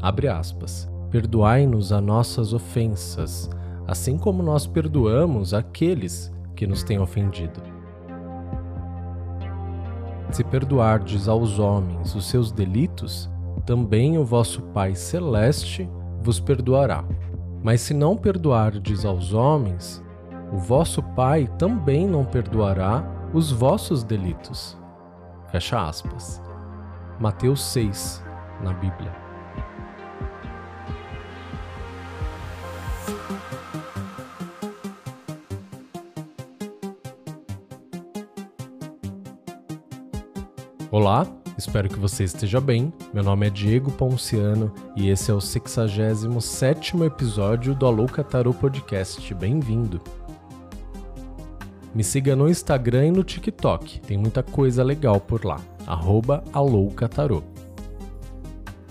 Abre aspas. Perdoai-nos as nossas ofensas, assim como nós perdoamos aqueles que nos têm ofendido. Se perdoardes aos homens os seus delitos, também o vosso Pai Celeste vos perdoará. Mas se não perdoardes aos homens, o vosso Pai também não perdoará os vossos delitos. Fecha aspas. Mateus 6, na Bíblia. Olá, espero que você esteja bem. Meu nome é Diego Ponciano e esse é o 67 episódio do Alô Catarô Podcast. Bem-vindo! Me siga no Instagram e no TikTok, tem muita coisa legal por lá. Arroba.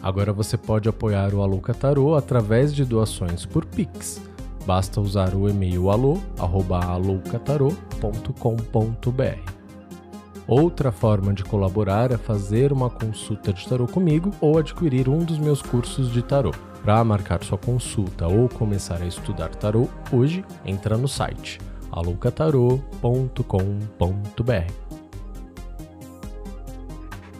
Agora você pode apoiar o Alô Catarô através de doações por Pix. Basta usar o e-mail alô.alôcatarô.com.br. Outra forma de colaborar é fazer uma consulta de tarô comigo ou adquirir um dos meus cursos de tarô. Para marcar sua consulta ou começar a estudar tarô hoje, entra no site aloucatarô.com.br.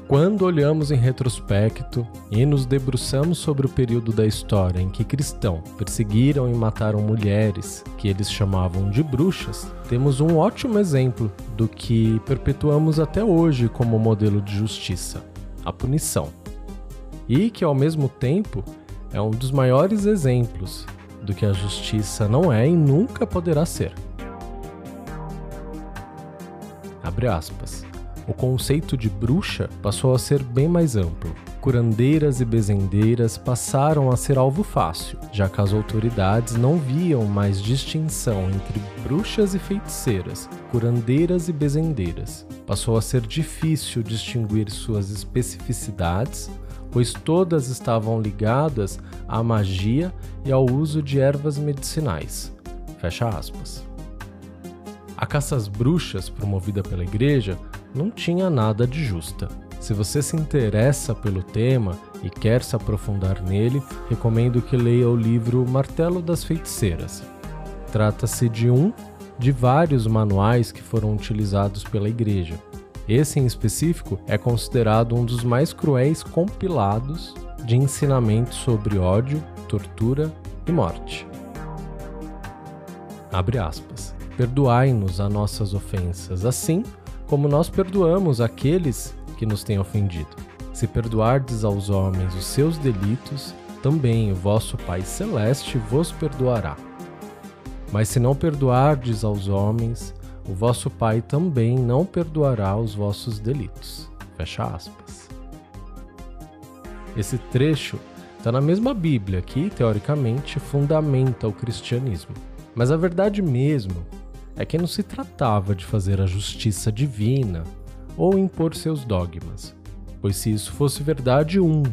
Quando olhamos em retrospecto e nos debruçamos sobre o período da história em que cristãos perseguiram e mataram mulheres que eles chamavam de bruxas, temos um ótimo exemplo do que perpetuamos até hoje como modelo de justiça: a punição. E que, ao mesmo tempo, é um dos maiores exemplos do que a justiça não é e nunca poderá ser. Abre aspas. O conceito de bruxa passou a ser bem mais amplo. Curandeiras e bezendeiras passaram a ser alvo fácil, já que as autoridades não viam mais distinção entre bruxas e feiticeiras, curandeiras e bezendeiras. Passou a ser difícil distinguir suas especificidades, pois todas estavam ligadas à magia e ao uso de ervas medicinais. Fecha aspas. A caça às bruxas, promovida pela igreja, não tinha nada de justa. Se você se interessa pelo tema e quer se aprofundar nele, recomendo que leia o livro Martelo das Feiticeiras. Trata-se de um de vários manuais que foram utilizados pela igreja. Esse em específico é considerado um dos mais cruéis compilados de ensinamentos sobre ódio, tortura e morte. Abre aspas. Perdoai-nos as nossas ofensas, assim como nós perdoamos aqueles que nos têm ofendido. Se perdoardes aos homens os seus delitos, também o vosso Pai Celeste vos perdoará. Mas se não perdoardes aos homens, o vosso Pai também não perdoará os vossos delitos. Fecha aspas. Esse trecho está na mesma Bíblia que, teoricamente, fundamenta o cristianismo. Mas a verdade mesmo é que não se tratava de fazer a justiça divina ou impor seus dogmas, pois se isso fosse verdade, um,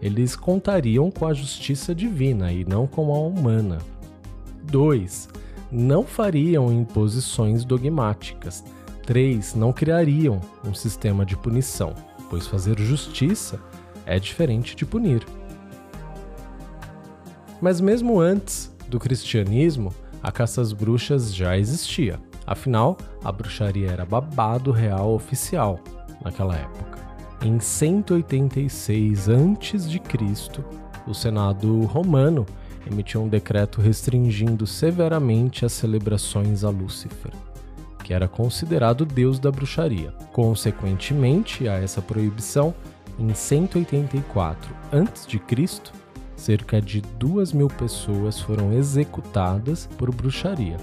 eles contariam com a justiça divina e não com a humana. 2. Não fariam imposições dogmáticas. 3. Não criariam um sistema de punição, pois fazer justiça é diferente de punir. Mas mesmo antes do cristianismo, a caça às bruxas já existia. Afinal, a bruxaria era babado real oficial naquela época. Em 186 a.C., o Senado romano emitiu um decreto restringindo severamente as celebrações a Lúcifer, que era considerado deus da bruxaria. Consequentemente a essa proibição, em 184 a.C., cerca de duas mil pessoas foram executadas por bruxaria.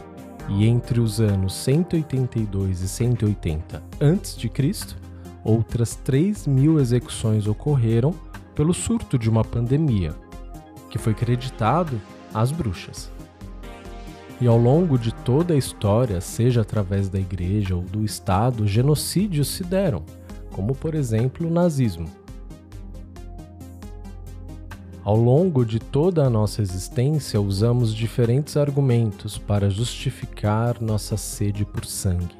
E entre os anos 182 e 180 a.C., outras 3 mil execuções ocorreram pelo surto de uma pandemia, que foi creditado às bruxas. E ao longo de toda a história, seja através da igreja ou do Estado, genocídios se deram, como por exemplo o nazismo. Ao longo de toda a nossa existência, usamos diferentes argumentos para justificar nossa sede por sangue.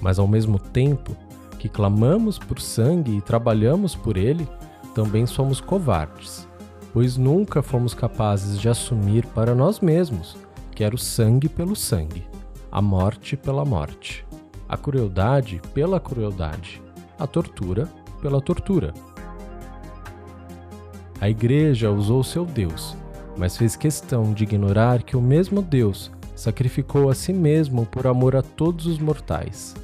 Mas ao mesmo tempo que clamamos por sangue e trabalhamos por ele, também somos covardes. pois nunca fomos capazes de assumir para nós mesmos que era o sangue pelo sangue, a morte pela morte, a crueldade pela crueldade, a tortura pela tortura. A igreja usou seu Deus, mas fez questão de ignorar que o mesmo Deus sacrificou a si mesmo por amor a todos os mortais.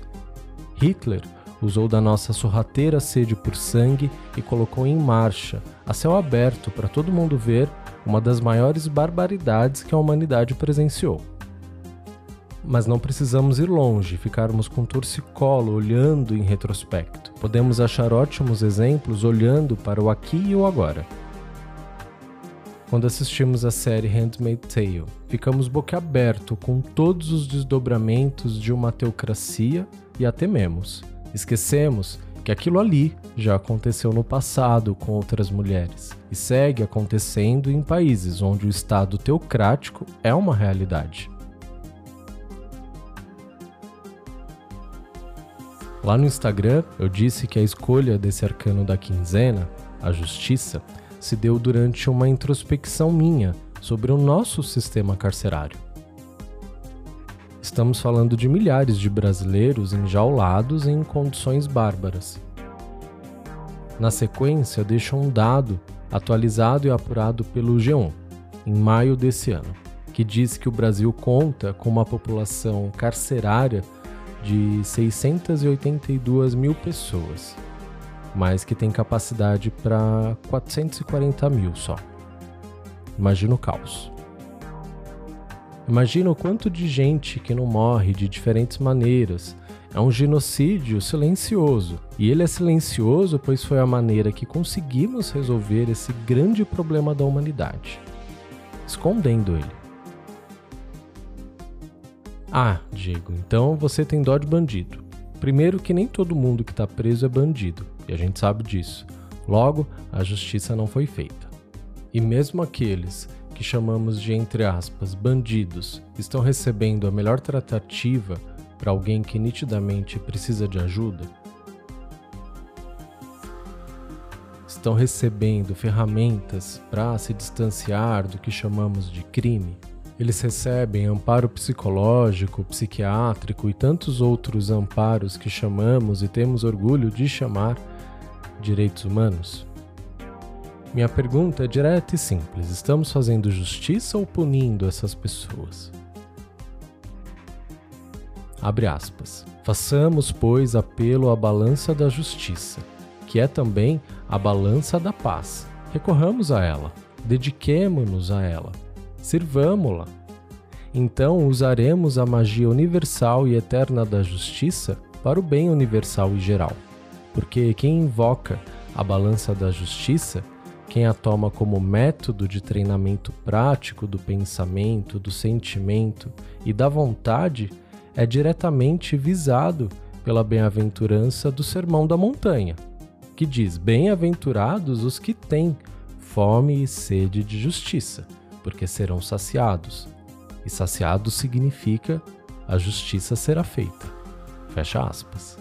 Hitler usou da nossa sorrateira sede por sangue e colocou em marcha, a céu aberto para todo mundo ver, uma das maiores barbaridades que a humanidade presenciou. Mas não precisamos ir longe, ficarmos com torcicolo olhando em retrospecto. Podemos achar ótimos exemplos olhando para o aqui e o agora. Quando assistimos a série Handmaid's Tale, ficamos boquiaberto com todos os desdobramentos de uma teocracia e a tememos. Esquecemos que aquilo ali já aconteceu no passado com outras mulheres e segue acontecendo em países onde o Estado teocrático é uma realidade. Lá no Instagram, eu disse que a escolha desse arcano da quinzena, a justiça, se deu durante uma introspecção minha sobre o nosso sistema carcerário. Estamos falando de milhares de brasileiros enjaulados em condições bárbaras. Na sequência, deixo um dado atualizado e apurado pelo G1, em maio desse ano, que diz que o Brasil conta com uma população carcerária de 682 mil pessoas, mas que tem capacidade para 440 mil só. Imagina o caos. Imagina o quanto de gente que não morre de diferentes maneiras. É um genocídio silencioso. E ele é silencioso pois foi a maneira que conseguimos resolver esse grande problema da humanidade escondendo ele. Ah, Diego, então você tem dó de bandido. Primeiro, que nem todo mundo que está preso é bandido, e a gente sabe disso. Logo, a justiça não foi feita. E mesmo aqueles que chamamos de, entre aspas, bandidos, estão recebendo a melhor tratativa para alguém que nitidamente precisa de ajuda? Estão recebendo ferramentas para se distanciar do que chamamos de crime? Eles recebem amparo psicológico, psiquiátrico e tantos outros amparos que chamamos e temos orgulho de chamar direitos humanos? Minha pergunta é direta e simples: estamos fazendo justiça ou punindo essas pessoas? Abre aspas. Façamos, pois, apelo à balança da justiça, que é também a balança da paz. Recorramos a ela, dediquemo-nos a ela, sirvamo-la. Então usaremos a magia universal e eterna da justiça para o bem universal e geral. Porque quem invoca a balança da justiça, quem a toma como método de treinamento prático do pensamento, do sentimento e da vontade, é diretamente visado pela bem-aventurança do Sermão da Montanha, que diz: Bem-aventurados os que têm fome e sede de justiça porque serão saciados. E saciado significa a justiça será feita. Fecha aspas.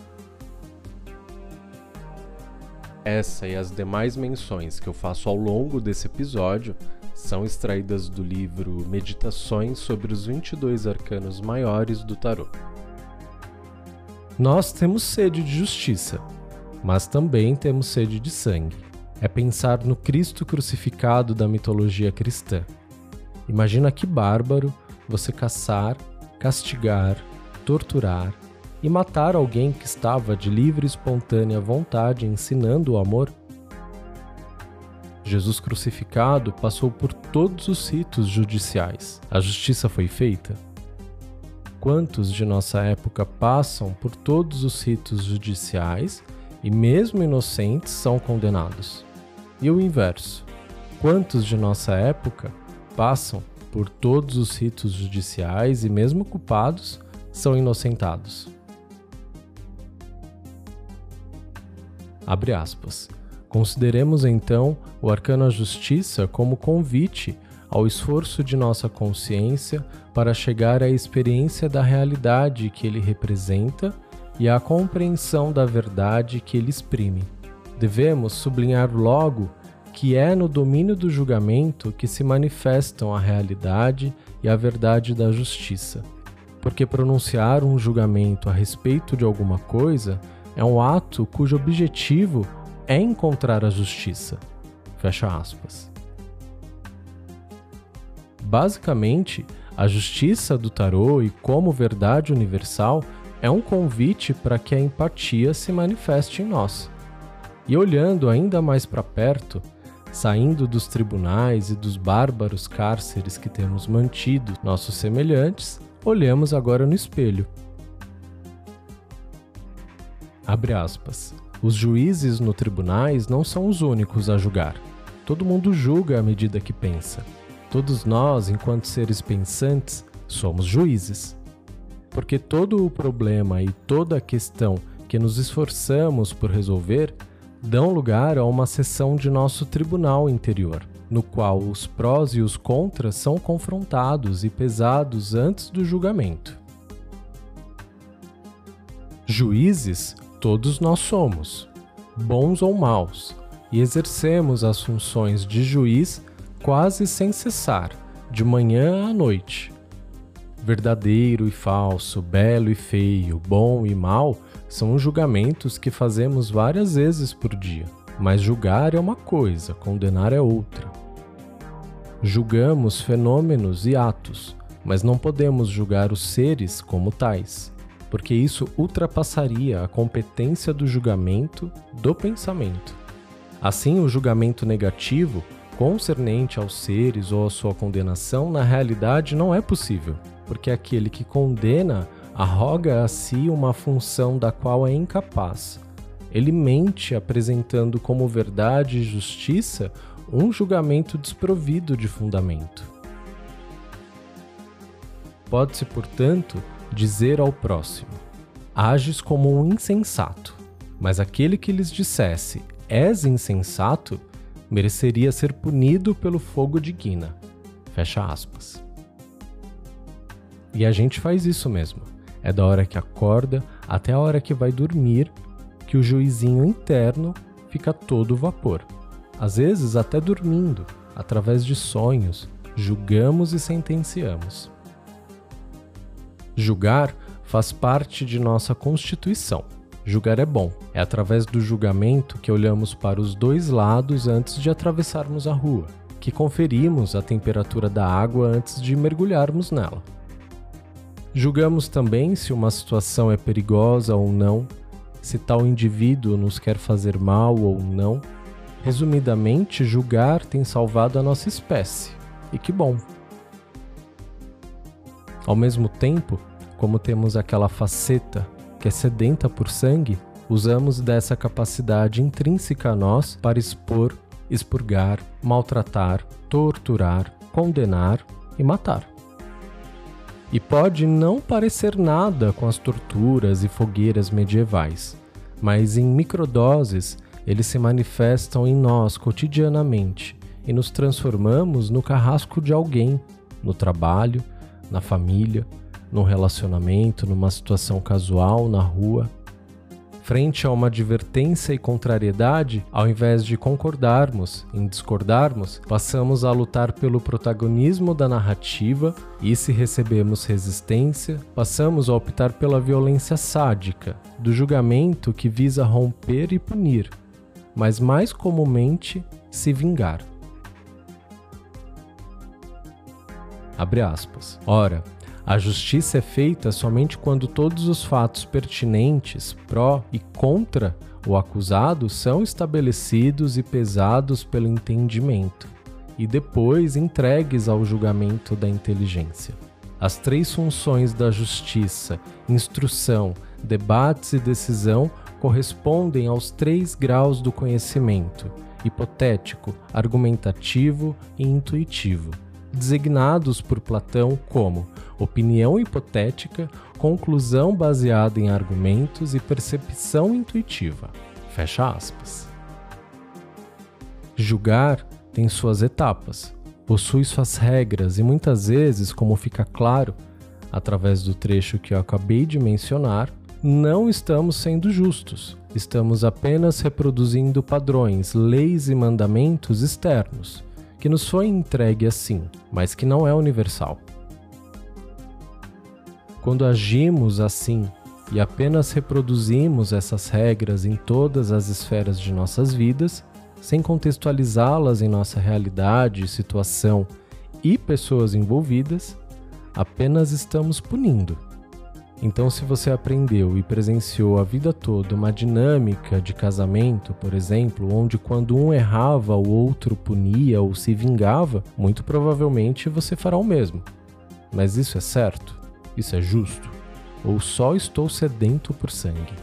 Essa e as demais menções que eu faço ao longo desse episódio são extraídas do livro Meditações sobre os 22 arcanos maiores do tarô. Nós temos sede de justiça, mas também temos sede de sangue. É pensar no Cristo crucificado da mitologia cristã Imagina que bárbaro você caçar, castigar, torturar e matar alguém que estava de livre e espontânea vontade ensinando o amor? Jesus crucificado passou por todos os ritos judiciais. A justiça foi feita? Quantos de nossa época passam por todos os ritos judiciais e, mesmo inocentes, são condenados? E o inverso? Quantos de nossa época passam por todos os ritos judiciais e, mesmo culpados, são inocentados. Abre aspas. Consideremos então o arcano à justiça como convite ao esforço de nossa consciência para chegar à experiência da realidade que ele representa e à compreensão da verdade que ele exprime. Devemos sublinhar logo que é no domínio do julgamento que se manifestam a realidade e a verdade da justiça. Porque pronunciar um julgamento a respeito de alguma coisa é um ato cujo objetivo é encontrar a justiça. Fecha aspas. Basicamente, a justiça do tarô e como verdade universal é um convite para que a empatia se manifeste em nós. E olhando ainda mais para perto, saindo dos tribunais e dos bárbaros cárceres que temos mantido nossos semelhantes, olhamos agora no espelho. Abre aspas. Os juízes no tribunais não são os únicos a julgar. Todo mundo julga à medida que pensa. Todos nós, enquanto seres pensantes, somos juízes. Porque todo o problema e toda a questão que nos esforçamos por resolver dão lugar a uma sessão de nosso tribunal interior, no qual os prós e os contras são confrontados e pesados antes do julgamento. Juízes, todos nós somos, bons ou maus, e exercemos as funções de juiz quase sem cessar, de manhã à noite. Verdadeiro e falso, belo e feio, bom e mal são julgamentos que fazemos várias vezes por dia, mas julgar é uma coisa, condenar é outra. Julgamos fenômenos e atos, mas não podemos julgar os seres como tais, porque isso ultrapassaria a competência do julgamento do pensamento. Assim, o julgamento negativo, concernente aos seres ou a sua condenação, na realidade não é possível, porque aquele que condena arroga a si uma função da qual é incapaz. Ele mente apresentando como verdade e justiça um julgamento desprovido de fundamento. Pode-se, portanto, dizer ao próximo: Ages como um insensato, mas aquele que lhes dissesse: És insensato, mereceria ser punido pelo fogo de Guina. Fecha aspas. E a gente faz isso mesmo. É da hora que acorda até a hora que vai dormir que o juizinho interno fica todo vapor. Às vezes, até dormindo, através de sonhos, julgamos e sentenciamos. Julgar faz parte de nossa constituição. Julgar é bom. É através do julgamento que olhamos para os dois lados antes de atravessarmos a rua, que conferimos a temperatura da água antes de mergulharmos nela. Julgamos também se uma situação é perigosa ou não, se tal indivíduo nos quer fazer mal ou não. Resumidamente, julgar tem salvado a nossa espécie. E que bom! Ao mesmo tempo, como temos aquela faceta que é sedenta por sangue, usamos dessa capacidade intrínseca a nós para expor, expurgar, maltratar, torturar, condenar e matar. E pode não parecer nada com as torturas e fogueiras medievais, mas em microdoses eles se manifestam em nós cotidianamente e nos transformamos no carrasco de alguém, no trabalho, na família, num relacionamento, numa situação casual, na rua. Frente a uma advertência e contrariedade, ao invés de concordarmos em discordarmos, passamos a lutar pelo protagonismo da narrativa e, se recebemos resistência, passamos a optar pela violência sádica, do julgamento que visa romper e punir, mas mais comumente se vingar. Abre aspas. Ora, a justiça é feita somente quando todos os fatos pertinentes, pró e contra o acusado, são estabelecidos e pesados pelo entendimento, e depois entregues ao julgamento da inteligência. As três funções da justiça, instrução, debates e decisão, correspondem aos três graus do conhecimento: hipotético, argumentativo e intuitivo designados por Platão como opinião hipotética, conclusão baseada em argumentos e percepção intuitiva. Fecha aspas. Julgar tem suas etapas, possui suas regras e muitas vezes, como fica claro através do trecho que eu acabei de mencionar, não estamos sendo justos. Estamos apenas reproduzindo padrões, leis e mandamentos externos, que nos foi entregue assim, mas que não é universal. Quando agimos assim e apenas reproduzimos essas regras em todas as esferas de nossas vidas, sem contextualizá-las em nossa realidade, situação e pessoas envolvidas, apenas estamos punindo. Então, se você aprendeu e presenciou a vida toda uma dinâmica de casamento, por exemplo, onde quando um errava, o outro punia ou se vingava, muito provavelmente você fará o mesmo. Mas isso é certo? Isso é justo? Ou só estou sedento por sangue?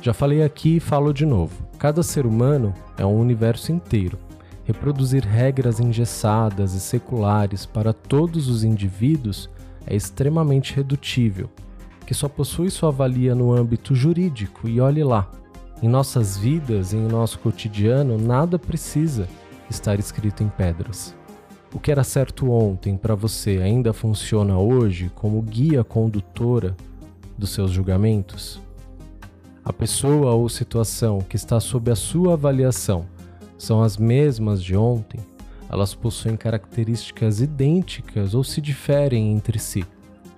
Já falei aqui e falo de novo. Cada ser humano é um universo inteiro. Reproduzir regras engessadas e seculares para todos os indivíduos é extremamente redutível, que só possui sua valia no âmbito jurídico e olhe lá. Em nossas vidas e em nosso cotidiano, nada precisa estar escrito em pedras. O que era certo ontem para você ainda funciona hoje como guia condutora dos seus julgamentos? A pessoa ou situação que está sob a sua avaliação são as mesmas de ontem? Elas possuem características idênticas ou se diferem entre si?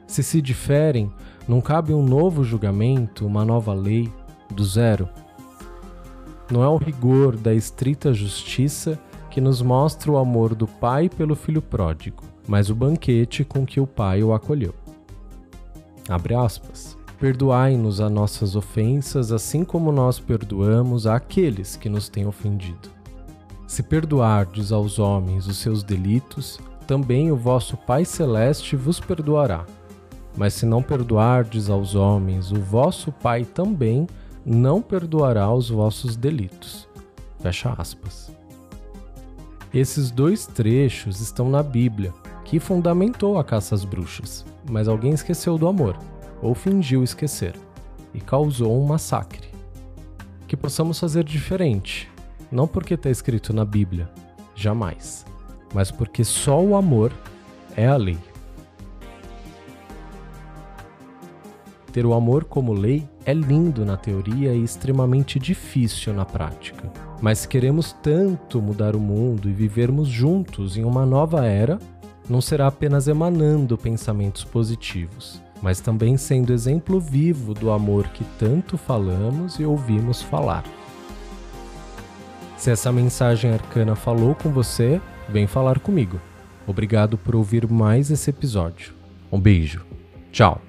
Se se diferem, não cabe um novo julgamento, uma nova lei, do zero? Não é o rigor da estrita justiça que nos mostra o amor do pai pelo filho pródigo, mas o banquete com que o pai o acolheu. Abre aspas. Perdoai-nos as nossas ofensas, assim como nós perdoamos àqueles que nos têm ofendido. Se perdoardes aos homens os seus delitos, também o vosso Pai Celeste vos perdoará. Mas se não perdoardes aos homens, o vosso Pai também não perdoará os vossos delitos. Fecha aspas. Esses dois trechos estão na Bíblia, que fundamentou a caça às bruxas, mas alguém esqueceu do amor, ou fingiu esquecer, e causou um massacre. Que possamos fazer diferente, não porque está escrito na Bíblia, jamais, mas porque só o amor é a lei. Ter o amor como lei é lindo na teoria e extremamente difícil na prática. Mas queremos tanto mudar o mundo e vivermos juntos em uma nova era, não será apenas emanando pensamentos positivos, mas também sendo exemplo vivo do amor que tanto falamos e ouvimos falar. Se essa mensagem arcana falou com você, vem falar comigo. Obrigado por ouvir mais esse episódio. Um beijo. Tchau.